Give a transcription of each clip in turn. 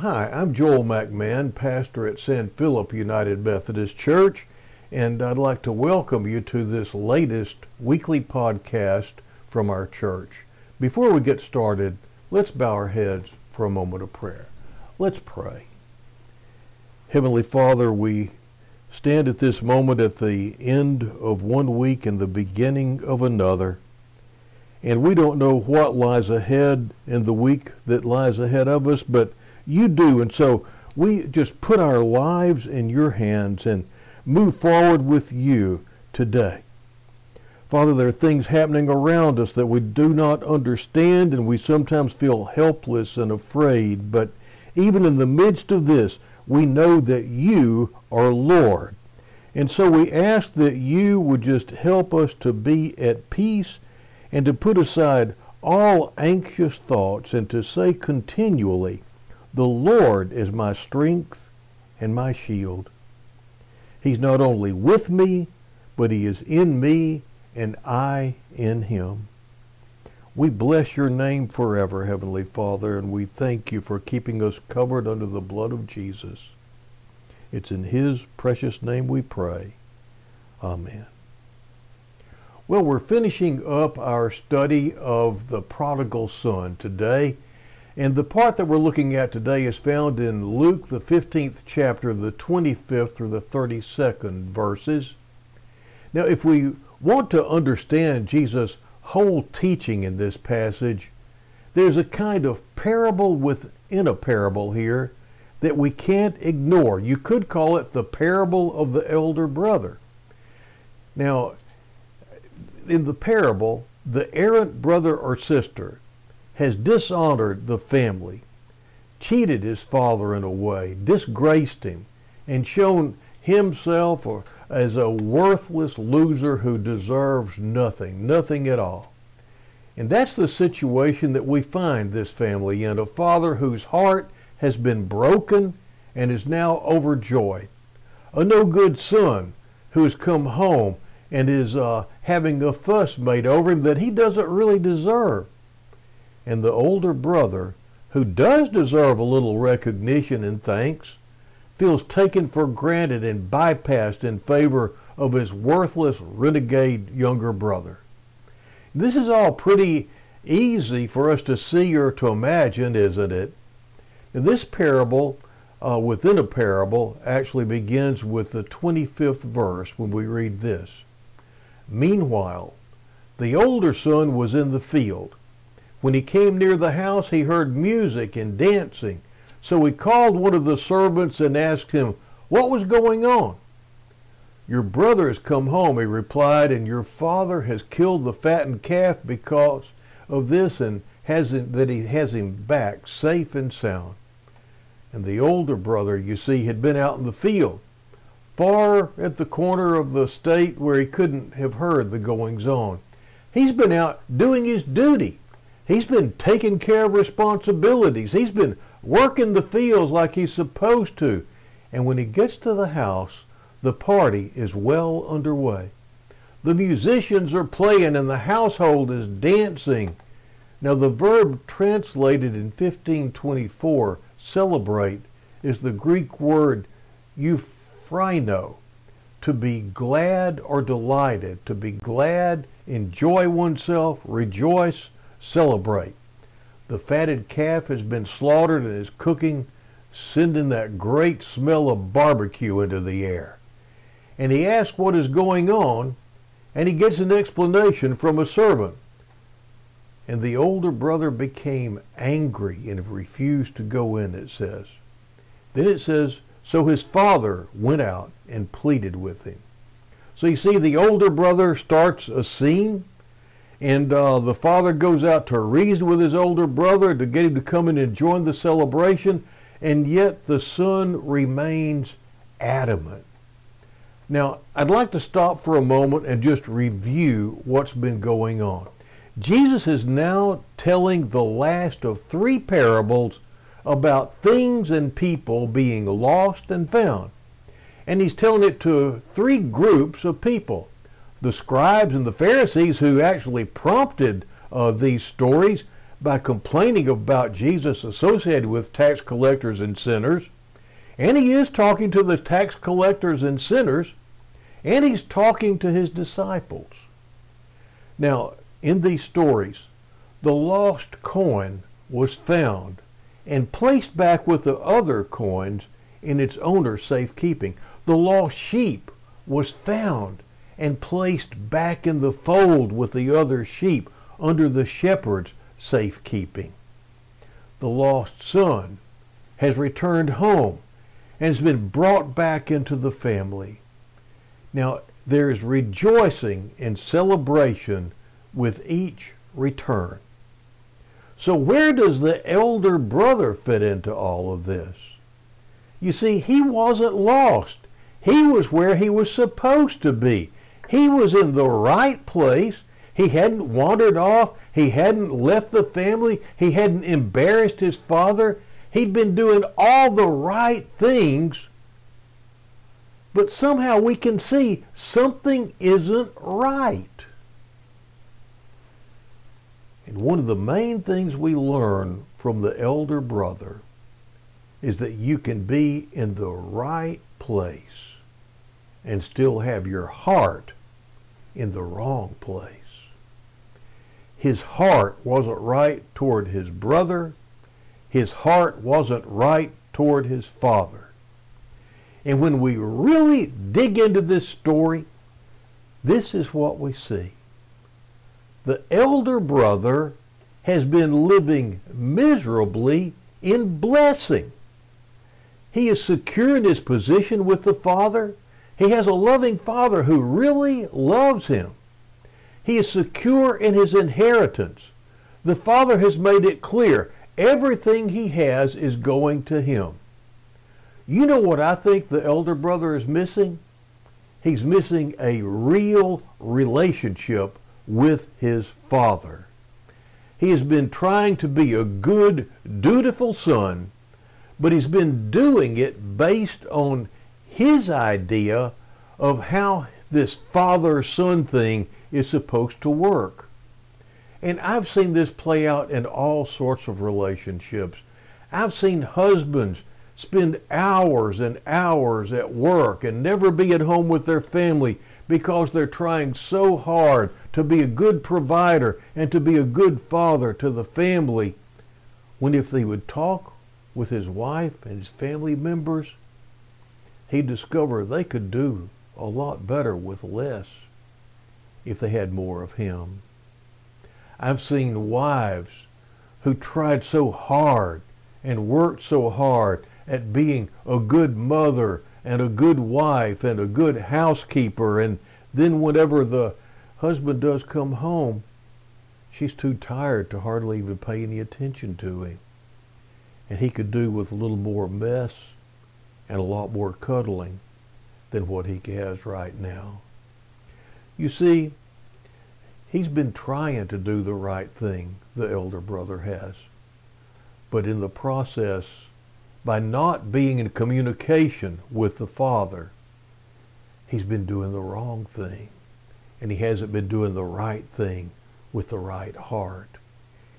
Hi, I'm Joel McMahon, pastor at San Philip United Methodist Church, and I'd like to welcome you to this latest weekly podcast from our church. Before we get started, let's bow our heads for a moment of prayer. Let's pray. Heavenly Father, we stand at this moment at the end of one week and the beginning of another. And we don't know what lies ahead in the week that lies ahead of us, but you do. And so we just put our lives in your hands and move forward with you today. Father, there are things happening around us that we do not understand, and we sometimes feel helpless and afraid. But even in the midst of this, we know that you are Lord. And so we ask that you would just help us to be at peace and to put aside all anxious thoughts and to say continually, the Lord is my strength and my shield. He's not only with me, but he is in me and I in him. We bless your name forever, Heavenly Father, and we thank you for keeping us covered under the blood of Jesus. It's in his precious name we pray. Amen. Well, we're finishing up our study of the prodigal son today. And the part that we're looking at today is found in Luke, the 15th chapter, the 25th through the 32nd verses. Now, if we want to understand Jesus' whole teaching in this passage, there's a kind of parable within a parable here that we can't ignore. You could call it the parable of the elder brother. Now, in the parable, the errant brother or sister has dishonored the family, cheated his father in a way, disgraced him, and shown himself as a worthless loser who deserves nothing, nothing at all. And that's the situation that we find this family in a father whose heart has been broken and is now overjoyed. A no good son who has come home and is uh, having a fuss made over him that he doesn't really deserve and the older brother, who does deserve a little recognition and thanks, feels taken for granted and bypassed in favor of his worthless renegade younger brother. This is all pretty easy for us to see or to imagine, isn't it? And this parable, uh, within a parable, actually begins with the 25th verse when we read this. Meanwhile, the older son was in the field when he came near the house, he heard music and dancing. So he called one of the servants and asked him, What was going on? Your brother has come home, he replied, and your father has killed the fattened calf because of this and has him, that he has him back safe and sound. And the older brother, you see, had been out in the field, far at the corner of the state where he couldn't have heard the goings on. He's been out doing his duty He's been taking care of responsibilities. He's been working the fields like he's supposed to. And when he gets to the house, the party is well underway. The musicians are playing and the household is dancing. Now, the verb translated in 1524, celebrate, is the Greek word euphraino, to be glad or delighted, to be glad, enjoy oneself, rejoice, celebrate. The fatted calf has been slaughtered and is cooking, sending that great smell of barbecue into the air. And he asks what is going on, and he gets an explanation from a servant. And the older brother became angry and refused to go in, it says. Then it says, So his father went out and pleaded with him. So you see, the older brother starts a scene and uh, the father goes out to reason with his older brother to get him to come in and join the celebration, and yet the son remains adamant. Now, I'd like to stop for a moment and just review what's been going on. Jesus is now telling the last of three parables about things and people being lost and found. And he's telling it to three groups of people the scribes and the Pharisees who actually prompted uh, these stories, by complaining about Jesus associated with tax collectors and sinners. And he is talking to the tax collectors and sinners, and he's talking to his disciples. Now, in these stories, the lost coin was found and placed back with the other coins in its owner's safekeeping. The lost sheep was found and placed back in the fold with the other sheep under the shepherd's safekeeping. The lost son has returned home and has been brought back into the family. Now, there is rejoicing and celebration with each return. So, where does the elder brother fit into all of this? You see, he wasn't lost. He was where he was supposed to be. He was in the right place. He hadn't wandered off. He hadn't left the family. He hadn't embarrassed his father. He'd been doing all the right things. But somehow we can see something isn't right. And one of the main things we learn from the elder brother is that you can be in the right place and still have your heart in the wrong place. His heart wasn't right toward his brother. His heart wasn't right toward his father. And when we really dig into this story, this is what we see. The elder brother has been living miserably in blessing. He is secure in his position with the Father. He has a loving Father who really loves him. He is secure in his inheritance. The Father has made it clear everything he has is going to him. You know what I think the elder brother is missing? He's missing a real relationship with his father. He has been trying to be a good, dutiful son, but he's been doing it based on his idea of how this father son thing is supposed to work. And I've seen this play out in all sorts of relationships. I've seen husbands spend hours and hours at work and never be at home with their family because they're trying so hard to be a good provider and to be a good father to the family. When if they would talk with his wife and his family members, he'd discover they could do a lot better with less if they had more of him. I've seen wives who tried so hard and worked so hard at being a good mother and a good wife and a good housekeeper. And then, whenever the husband does come home, she's too tired to hardly even pay any attention to him. And he could do with a little more mess and a lot more cuddling than what he has right now. You see, he's been trying to do the right thing, the elder brother has. But in the process, by not being in communication with the Father, he's been doing the wrong thing. And he hasn't been doing the right thing with the right heart.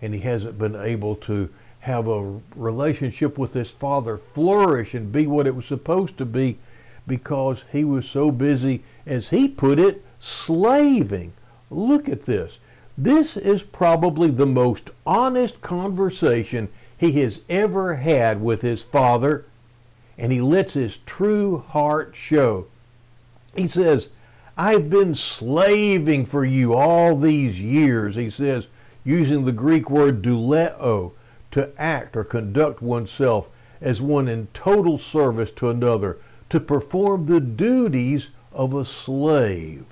And he hasn't been able to have a relationship with his Father flourish and be what it was supposed to be because he was so busy, as he put it, slaving. Look at this. This is probably the most honest conversation he has ever had with his father, and he lets his true heart show. He says, I've been slaving for you all these years, he says, using the Greek word douleuo, to act or conduct oneself as one in total service to another, to perform the duties of a slave.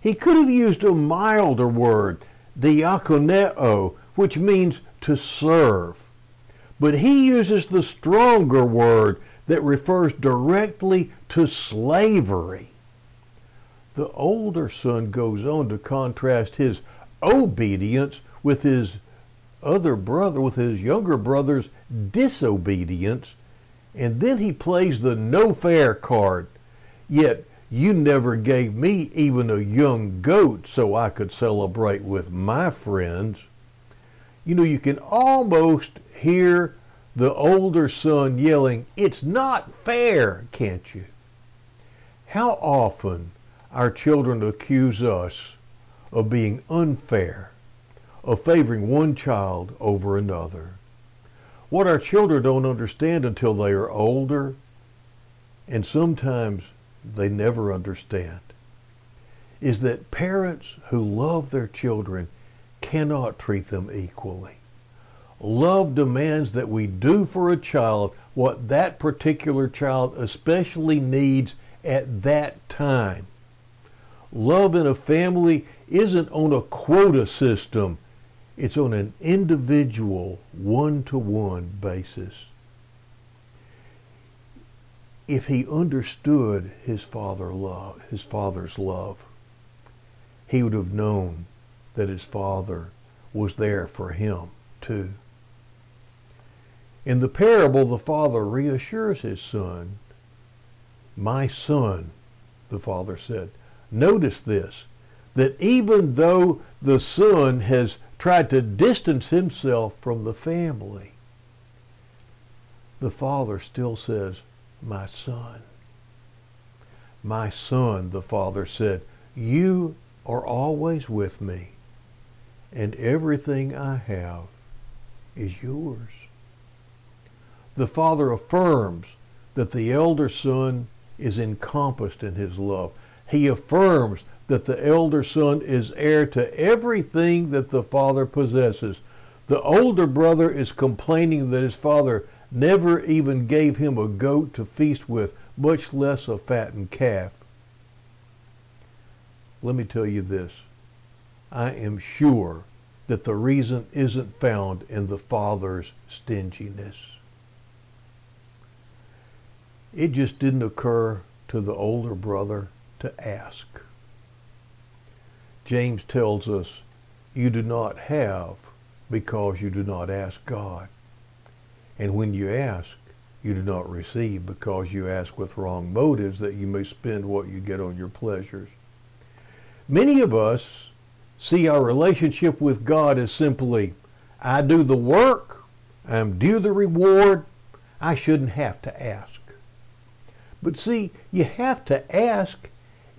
He could have used a milder word, diakoneo, which means to serve. But he uses the stronger word that refers directly to slavery. The older son goes on to contrast his obedience with his other brother, with his younger brother's disobedience, and then he plays the no fair card. Yet you never gave me even a young goat so I could celebrate with my friends. You know, you can almost hear the older son yelling, It's not fair, can't you? How often our children accuse us of being unfair, of favoring one child over another. What our children don't understand until they are older, and sometimes they never understand, is that parents who love their children cannot treat them equally. Love demands that we do for a child what that particular child especially needs at that time. Love in a family isn't on a quota system. It's on an individual, one-to-one basis. If he understood his father love, his father's love, he would have known that his father was there for him too. In the parable, the father reassures his son. My son, the father said. Notice this, that even though the son has tried to distance himself from the family, the father still says, my son. My son, the father said, you are always with me, and everything I have is yours. The father affirms that the elder son is encompassed in his love. He affirms that the elder son is heir to everything that the father possesses. The older brother is complaining that his father never even gave him a goat to feast with, much less a fattened calf. Let me tell you this. I am sure that the reason isn't found in the father's stinginess. It just didn't occur to the older brother to ask. James tells us, you do not have because you do not ask God. And when you ask, you do not receive because you ask with wrong motives that you may spend what you get on your pleasures. Many of us see our relationship with God as simply, I do the work, I'm due the reward, I shouldn't have to ask. But see, you have to ask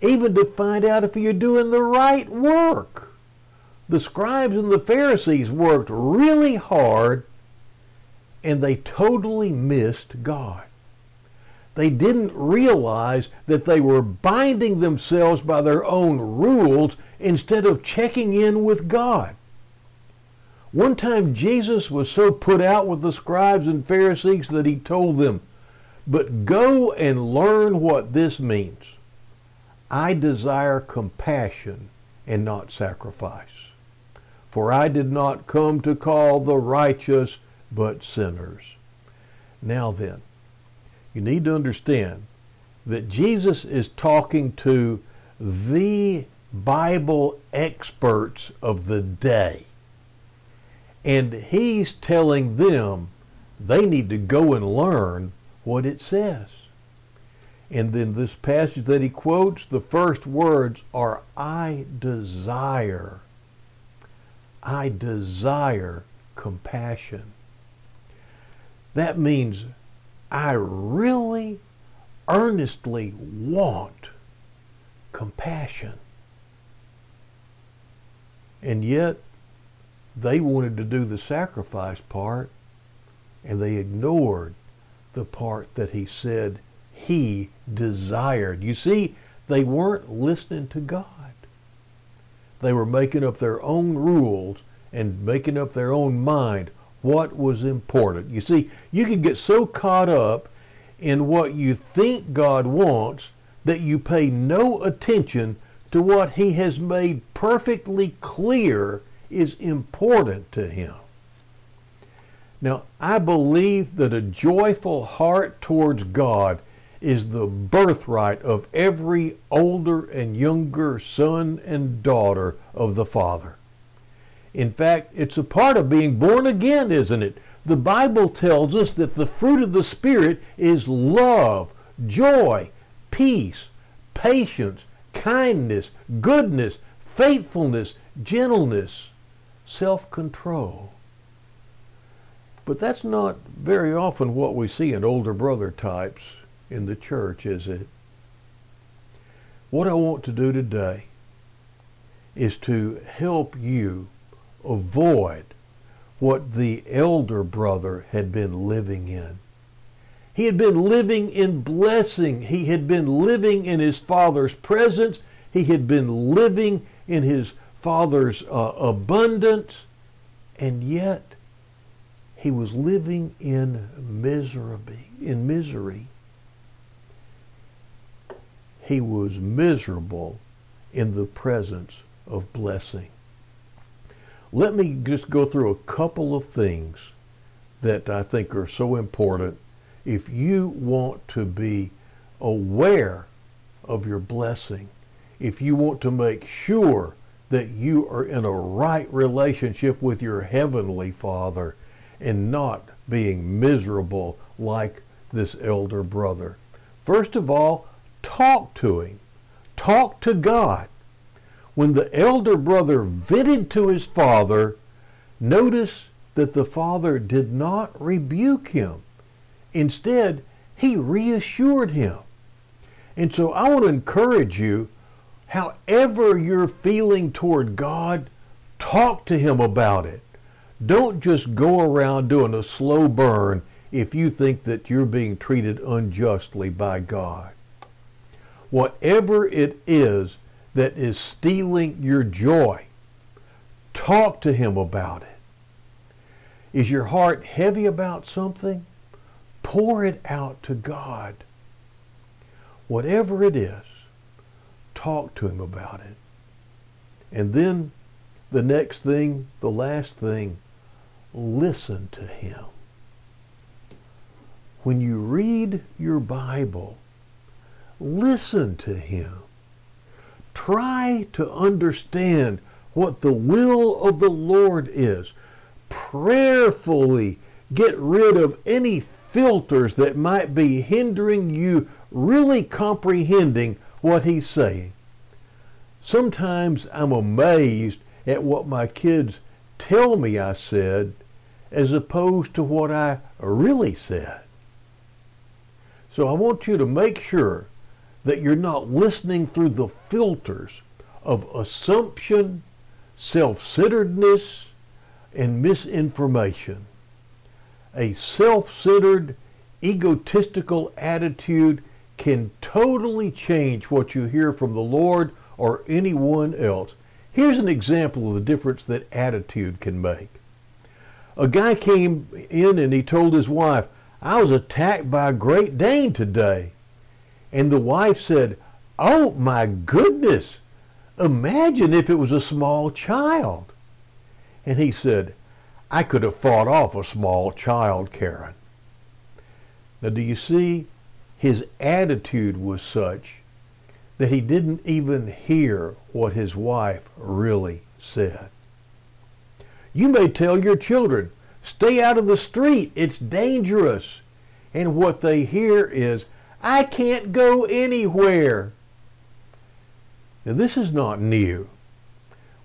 even to find out if you're doing the right work. The scribes and the Pharisees worked really hard and they totally missed God. They didn't realize that they were binding themselves by their own rules instead of checking in with God. One time Jesus was so put out with the scribes and Pharisees that he told them, but go and learn what this means. I desire compassion and not sacrifice. For I did not come to call the righteous, but sinners. Now then, you need to understand that Jesus is talking to the Bible experts of the day. And he's telling them they need to go and learn what it says. And then this passage that he quotes, the first words are, I desire. I desire compassion. That means I really earnestly want compassion. And yet, they wanted to do the sacrifice part, and they ignored the part that he said he desired. You see, they weren't listening to God. They were making up their own rules and making up their own mind what was important. You see, you can get so caught up in what you think God wants that you pay no attention to what he has made perfectly clear is important to him. Now, I believe that a joyful heart towards God is the birthright of every older and younger son and daughter of the Father. In fact, it's a part of being born again, isn't it? The Bible tells us that the fruit of the Spirit is love, joy, peace, patience, kindness, goodness, faithfulness, gentleness, self control. But that's not very often what we see in older brother types in the church, is it? What I want to do today is to help you avoid what the elder brother had been living in. He had been living in blessing. He had been living in his father's presence. He had been living in his father's uh, abundance. And yet, he was living in misery, in misery. He was miserable in the presence of blessing. Let me just go through a couple of things that I think are so important if you want to be aware of your blessing, if you want to make sure that you are in a right relationship with your heavenly Father and not being miserable like this elder brother. First of all, talk to him. Talk to God. When the elder brother vented to his father, notice that the father did not rebuke him. Instead, he reassured him. And so I want to encourage you, however you're feeling toward God, talk to him about it. Don't just go around doing a slow burn if you think that you're being treated unjustly by God. Whatever it is that is stealing your joy, talk to him about it. Is your heart heavy about something? Pour it out to God. Whatever it is, talk to Him about it. And then the next thing, the last thing, listen to Him. When you read your Bible, listen to Him. Try to understand what the will of the Lord is. Prayerfully get rid of any filters that might be hindering you really comprehending what he's saying. Sometimes I'm amazed at what my kids tell me I said as opposed to what I really said. So I want you to make sure that you're not listening through the filters of assumption, self-centeredness, and misinformation a self-centered, egotistical attitude can totally change what you hear from the Lord or anyone else. Here's an example of the difference that attitude can make. A guy came in and he told his wife, I was attacked by a Great Dane today. And the wife said, Oh my goodness, imagine if it was a small child. And he said, I could have fought off a small child, Karen. Now, do you see? His attitude was such that he didn't even hear what his wife really said. You may tell your children, stay out of the street, it's dangerous. And what they hear is, I can't go anywhere. Now, this is not new.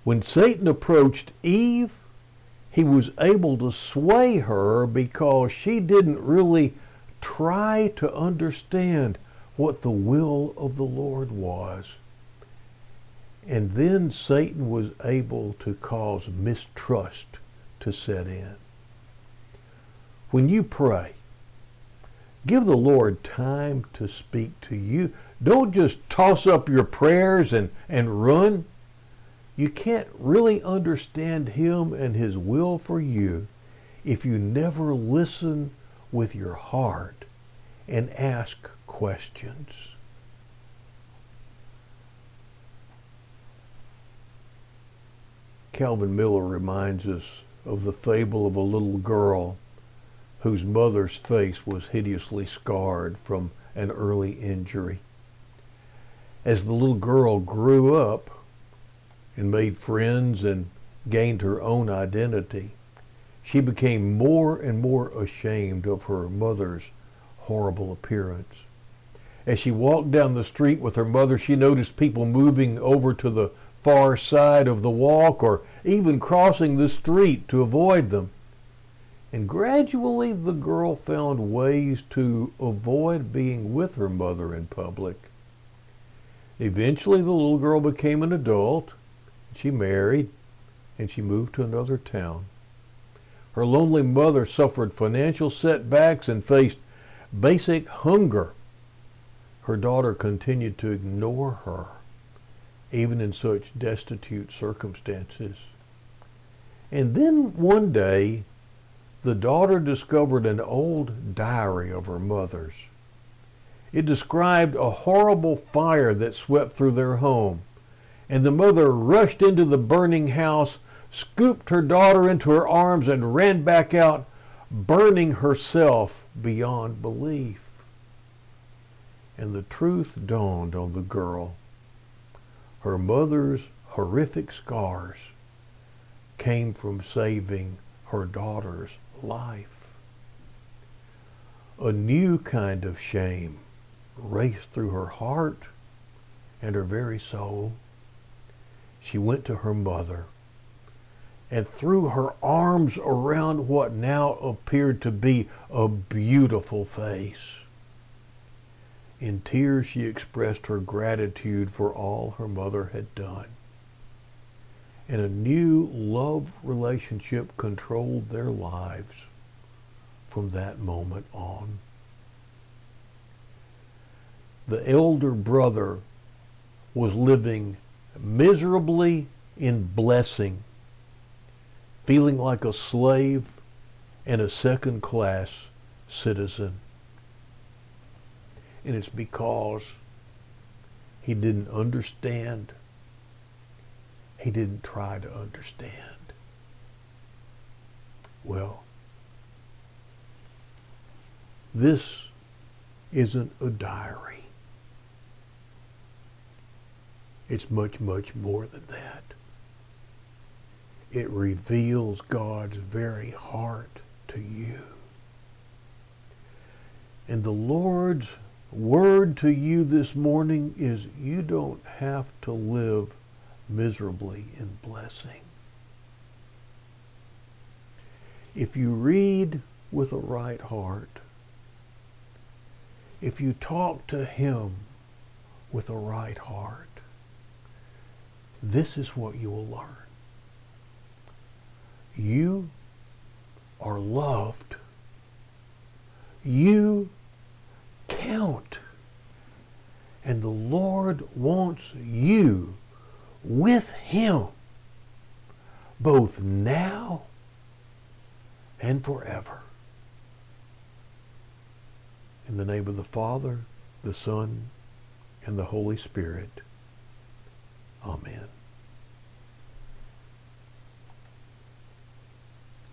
When Satan approached Eve, he was able to sway her because she didn't really try to understand what the will of the Lord was. And then Satan was able to cause mistrust to set in. When you pray, give the Lord time to speak to you. Don't just toss up your prayers and, and run. You can't really understand Him and His will for you if you never listen with your heart and ask questions. Calvin Miller reminds us of the fable of a little girl whose mother's face was hideously scarred from an early injury. As the little girl grew up, and made friends and gained her own identity, she became more and more ashamed of her mother's horrible appearance. As she walked down the street with her mother, she noticed people moving over to the far side of the walk or even crossing the street to avoid them. And gradually the girl found ways to avoid being with her mother in public. Eventually the little girl became an adult. She married and she moved to another town. Her lonely mother suffered financial setbacks and faced basic hunger. Her daughter continued to ignore her, even in such destitute circumstances. And then one day, the daughter discovered an old diary of her mother's. It described a horrible fire that swept through their home, and the mother rushed into the burning house, scooped her daughter into her arms, and ran back out, burning herself beyond belief. And the truth dawned on the girl. Her mother's horrific scars came from saving her daughter's life. A new kind of shame raced through her heart and her very soul. She went to her mother and threw her arms around what now appeared to be a beautiful face. In tears, she expressed her gratitude for all her mother had done. And a new love relationship controlled their lives from that moment on. The elder brother was living miserably in blessing, feeling like a slave and a second class citizen. And it's because he didn't understand. He didn't try to understand. Well, this isn't a diary. It's much, much more than that. It reveals God's very heart to you. And the Lord's word to you this morning is you don't have to live miserably in blessing. If you read with a right heart, if you talk to Him with a right heart, this is what you will learn. You are loved. You count. And the Lord wants you with Him both now and forever. In the name of the Father, the Son, and the Holy Spirit. Amen.